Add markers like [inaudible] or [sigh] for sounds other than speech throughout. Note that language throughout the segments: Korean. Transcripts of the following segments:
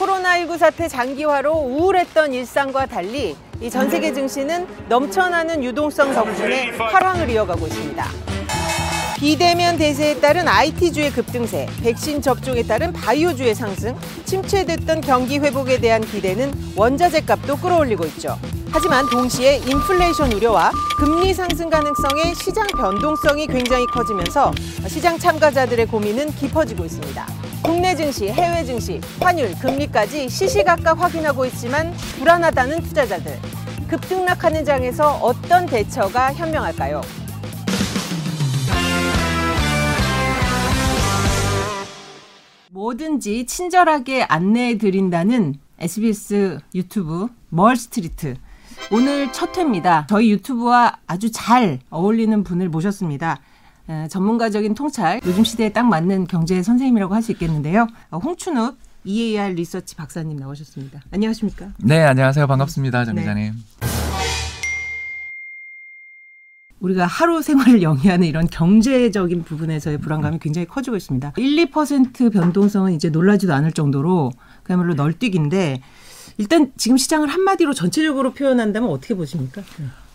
코로나19 사태 장기화로 우울했던 일상과 달리 이 전 세계 증시는 넘쳐나는 유동성 덕분에 활황을 이어가고 있습니다. 비대면 대세에 따른 IT주의 급등세, 백신 접종에 따른 바이오주의 상승, 침체됐던 경기 회복에 대한 기대는 원자재 값도 끌어올리고 있죠. 하지만 동시에 인플레이션 우려와 금리 상승 가능성의 시장 변동성이 굉장히 커지면서 시장 참가자들의 고민은 깊어지고 있습니다. 국내 증시, 해외 증시, 환율, 금리까지 시시각각 확인하고 있지만 불안하다는 투자자들. 급등락하는 장에서 어떤 대처가 현명할까요? 뭐든지 친절하게 안내해 드린다는 SBS 유튜브 멀스트리트. 오늘 첫 회입니다. 저희 유튜브와 아주 잘 어울리는 분을 모셨습니다. 에, 전문가적인 통찰, 요즘 시대에 딱 맞는 경제 선생님이라고 할 수 있겠는데요. 어, 홍춘욱 EAR 리서치 박사님 나오셨습니다. 안녕하십니까? 네, 안녕하세요. 반갑습니다. 정 네. 기자님. 우리가 하루 생활을 영위하는 이런 경제적인 부분에서의 불안감이 굉장히 커지고 있습니다. 1, 2% 변동성은 이제 놀라지도 않을 정도로 그야말로 널뛰기인데 일단 지금 시장을 한마디로 전체적으로 표현한다면 어떻게 보십니까?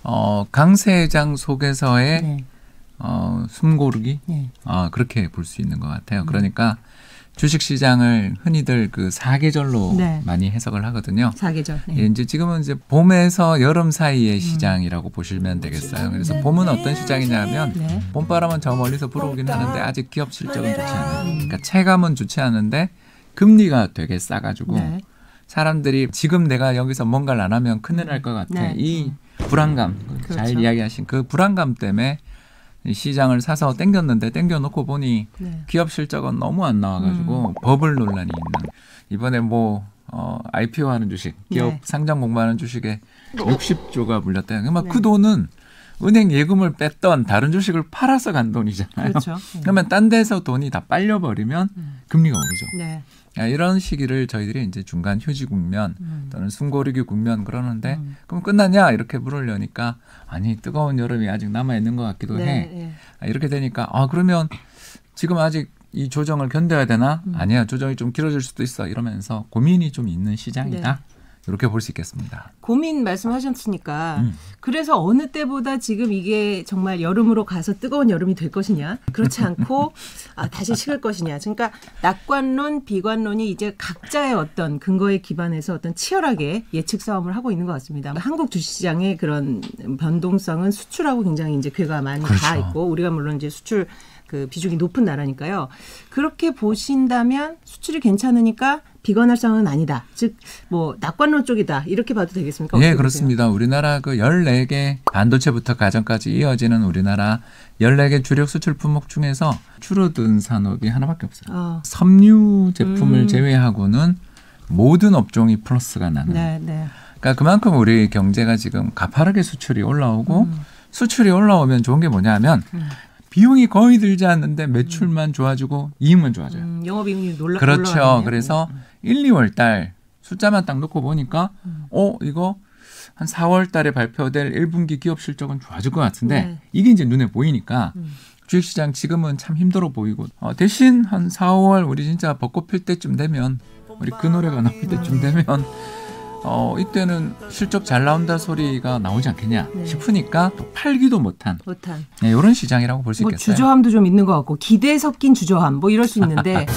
어, 강세장 속에서의 네. 어, 숨 고르기? 네. 어, 그렇게 볼 수 있는 것 같아요. 그러니까 주식 시장을 흔히들 그 사계절로 네. 많이 해석을 하거든요. 사계절. 네. 예, 이제 지금은 이제 봄에서 여름 사이의 시장이라고 보시면 되겠어요. 그래서 봄은 어떤 시장이냐면 네. 봄바람은 저 멀리서 불어오긴 하는데 아직 기업 실적은 좋지 않아요. 그러니까 체감은 좋지 않은데 금리가 되게 싸가지고 네. 사람들이 지금 내가 여기서 뭔가를 안 하면 큰일 날 것 같아. 네. 이 불안감, 잘 그렇죠. 이야기하신 그 불안감 때문에 이 시장을 사서 땡겼는데 땡겨놓고 보니 네. 기업 실적은 너무 안 나와가지고 버블 논란이 있는 이번에 뭐 어, IPO 하는 주식, 기업 네. 상장 공부하는 주식에 60조가 물렸다. 그러면 네. 그 돈은 은행 예금을 뺐던 다른 주식을 팔아서 간 돈이잖아요. 그렇죠. 네. 그러면 딴 데서 돈이 다 빨려 버리면 음. 금리가 오르죠. 네. 야, 이런 시기를 저희들이 이제 중간 휴지 국면 음. 또는 숨고르기 국면 그러는데 음. 그럼 끝났냐 이렇게 물으려니까 아니 뜨거운 여름이 아직 남아 있는 것 같기도 해. 네. 아, 이렇게 되니까 아 그러면 지금 아직 이 조정을 견뎌야 되나? 음. 아니야 조정이 좀 길어질 수도 있어 이러면서 고민이 좀 있는 시장이다. 네. 이렇게 볼 수 있겠습니다. 고민 말씀하셨으니까 음. 그래서 어느 때보다 지금 이게 정말 여름으로 가서 뜨거운 여름이 될 것이냐 그렇지 않고 아, 다시 식을 것이냐 그러니까 낙관론 비관론이 이제 각자의 어떤 근거에 기반해서 어떤 치열하게 예측 싸움을 하고 있는 것 같습니다 한국 주식시장의 그런 변동성은 수출하고 굉장히 이제 괴가 많이 다 그렇죠. 있고 우리가 물론 이제 수출 그 비중이 높은 나라니까요 그렇게 보신다면 수출이 괜찮으니까 비관할 상황은 아니다. 즉, 뭐, 낙관론 쪽이다. 이렇게 봐도 되겠습니까? 예? 그렇습니다. 우리나라 그 14개 반도체부터 가전까지 이어지는 우리나라 14개 주력 수출 품목 중에서 줄어든 산업이 하나밖에 없어요. 어, 섬유 제품을 음. 제외하고는 모든 업종이 플러스가 나는. 네, 네. 그러니까 그만큼 우리 경제가 지금 가파르게 수출이 올라오고 음. 수출이 올라오면 좋은 게 뭐냐면 음. 비용이 거의 들지 않는데 매출만 좋아지고 이익만 좋아져요. 음, 영업이익률이 놀라 그렇죠. 올라가네요. 그래서 1, 2월 달 숫자만 딱 놓고 보니까 음. 어 이거 한 4월 달에 발표될 1분기 기업 실적은 좋아질 것 같은데 네. 이게 이제 눈에 보이니까 음. 주식시장 지금은 참 힘들어 보이고 어, 대신 한 4, 5월 우리 진짜 벚꽃 필 때쯤 되면 우리 그 노래가 나올 때쯤 되면 어 이때는 실적 잘 나온다 소리가 나오지 않겠냐 네. 싶으니까 또 팔기도 못한 못한. 네, 이런 시장이라고 볼 수 뭐 있겠어요. 주저함도 좀 있는 것 같고 기대 섞인 주저함 뭐 이럴 수 있는데 [laughs]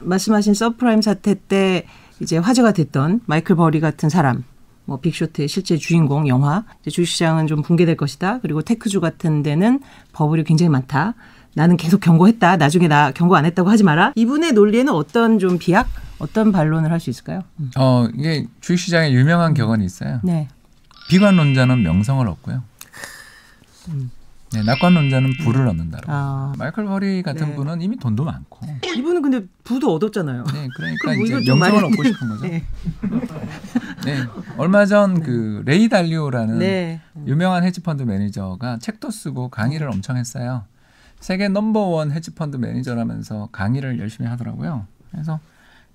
말씀하신 서브프라임 사태 때 이제 화제가 됐던 마이클 버리 같은 사람 뭐 빅쇼트의 실제 주인공 영화 이제 주식시장은 좀 붕괴될 것이다 그리고 tech주 같은 데는 버블이 굉장히 많다 나는 계속 경고했다 나중에 나 경고 안 했다고 하지 마라 이분의 논리에는 어떤 좀 비약 어떤 반론을 할 수 있을까요? 음. 어 이게 주식 시장에 유명한 격언이 있어요. 네. 비관론자는 명성을 얻고요. 음. 네, 낙관론자는 부를 얻는다고. 아 마이클 버리 같은 네. 분은 이미 돈도 많고. 이분은 근데 부도 얻었잖아요. 네, 그러니까 이제 명성을 얻고 안 싶은 거죠. 네. [laughs] 네, 얼마 전 그 레이 달리오라는 네. 유명한 헤지펀드 매니저가 책도 쓰고 강의를 엄청 했어요. 세계 number one 헤지펀드 매니저라면서 강의를 열심히 하더라고요. 그래서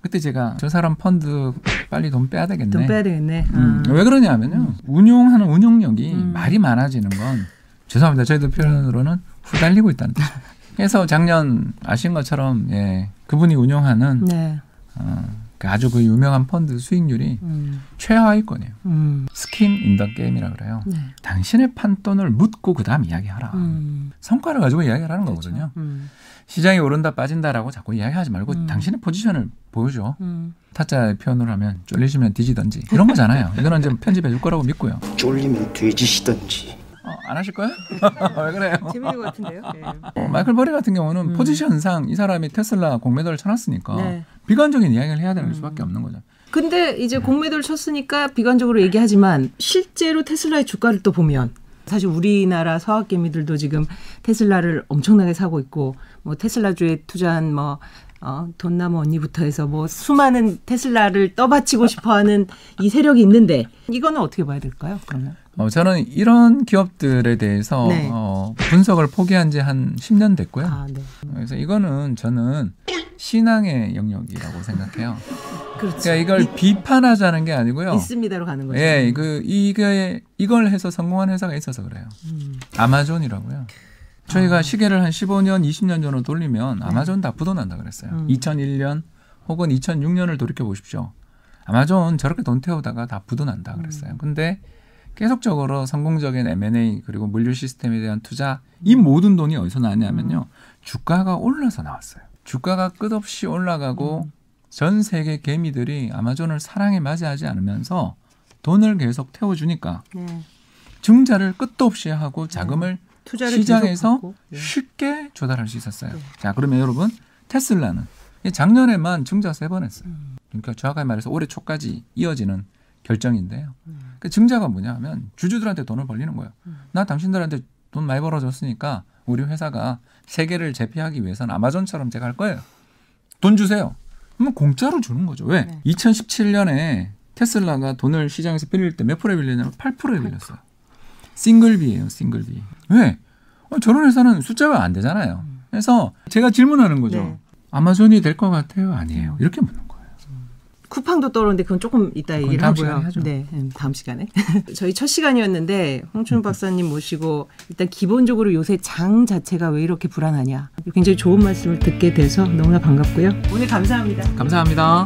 그때 제가 저 사람 펀드 빨리 돈 빼야 되겠네. 돈 빼야 되겠네. 음, 아. 왜 그러냐면요. 운용하는 운용력이 음. 말이 많아지는 건 죄송합니다. 저희들 표현으로는 후달리고 있다는 뜻이죠. 그래서 작년 아신 것처럼 예, 그분이 운영하는 네. 어, 그 아주 그 유명한 펀드 수익률이 음. 최하위권이에요. 음. skin in the game이라 그래요. 네. 당신의 판돈을 묻고 그다음 이야기하라. 음. 성과를 가지고 이야기하라는 거거든요. 음. 시장이 오른다 빠진다라고 자꾸 이야기하지 말고 음. 당신의 포지션을 보여줘. 음. 타짜의 표현으로 하면 쫄리시면 뒤지던지 이런 거잖아요. 이거는 좀 편집해 줄 거라고 믿고요. 쫄리면 돼지시던지. 어, 안 하실 거예요? [laughs] 왜 그래요? 재밌는 것 같은데요. 네. 어, 마이클 버리 같은 경우는 음. 포지션상 이 사람이 테슬라 공매도를 쳐놨으니까 네. 비관적인 이야기를 해야 되는 음. 수밖에 없는 거죠. 근데 이제 공매도를 쳤으니까 비관적으로 얘기하지만 실제로 테슬라의 주가를 또 보면 사실 우리나라 서학개미들도 지금 테슬라를 엄청나게 사고 있고 뭐 테슬라주에 투자한 뭐 어, 돈나무 언니부터 해서 뭐 수많은 테슬라를 떠받치고 싶어하는 이 세력이 있는데 이거는 어떻게 봐야 될까요? 그러면 어, 저는 이런 기업들에 대해서 네. 어, 분석을 포기한 지 한 10년 됐고요. 아, 네. 그래서 이거는 저는 신앙의 영역이라고 생각해요. 그렇죠. 그러니까 이걸 비판하자는 게 아니고요. 있습니다로 가는 거죠. 예, 그 이게 이걸 해서 성공한 회사가 있어서 그래요. 음. 아마존이라고요. 저희가 아. 시계를 한 15년, 20년 전으로 돌리면 아마존 다 부도난다 그랬어요. 네. 음. 2001년 혹은 2006년을 돌이켜 보십시오. 아마존 저렇게 돈 태우다가 다 부도난다 그랬어요. 음. 근데 계속적으로 성공적인 M&A 그리고 물류 시스템에 대한 투자 이 모든 돈이 어디서 나왔냐면요. 음. 주가가 올라서 나왔어요. 주가가 끝없이 올라가고 음. 전 세계 개미들이 아마존을 사랑에 맞이하지 않으면서 돈을 계속 태워주니까 네. 증자를 끝도 없이 하고 자금을 투자를 시장에서. 네. 쉽게 조달할 수 있었어요. 네. 자, 그러면 여러분 테슬라는 이 작년에만 증자 세 번 했어요. 음. 그러니까 정확하게 말해서 올해 초까지 이어지는 결정인데요. 음. 그 증자가 뭐냐면 주주들한테 돈을 벌리는 거예요. 음. 나 당신들한테 돈 많이 벌어줬으니까 우리 회사가 세계를 제패하기 위해서는 아마존처럼 제가 할 거예요. 돈 주세요. 그러면 공짜로 주는 거죠. 왜? 네. 2017년에 테슬라가 돈을 시장에서 빌릴 때 몇 프로에 빌렸냐면 8%에 빌렸어요. 싱글비예요, 싱글비. 왜? 어, 저런 회사는 숫자가 안 되잖아요. 그래서 제가 질문하는 거죠. 네. 아마존이 될 것 같아요? 아니에요. 이렇게 묻는 거예요. 쿠팡도 떠오르는데 그건 조금 이따 얘기를 하고요. 네, 음, 다음 시간에. [laughs] 저희 첫 시간이었는데 홍춘 박사님 모시고 일단 기본적으로 요새 장 자체가 왜 이렇게 불안하냐. 굉장히 좋은 말씀을 듣게 돼서 너무나 반갑고요. 오늘 감사합니다. 감사합니다.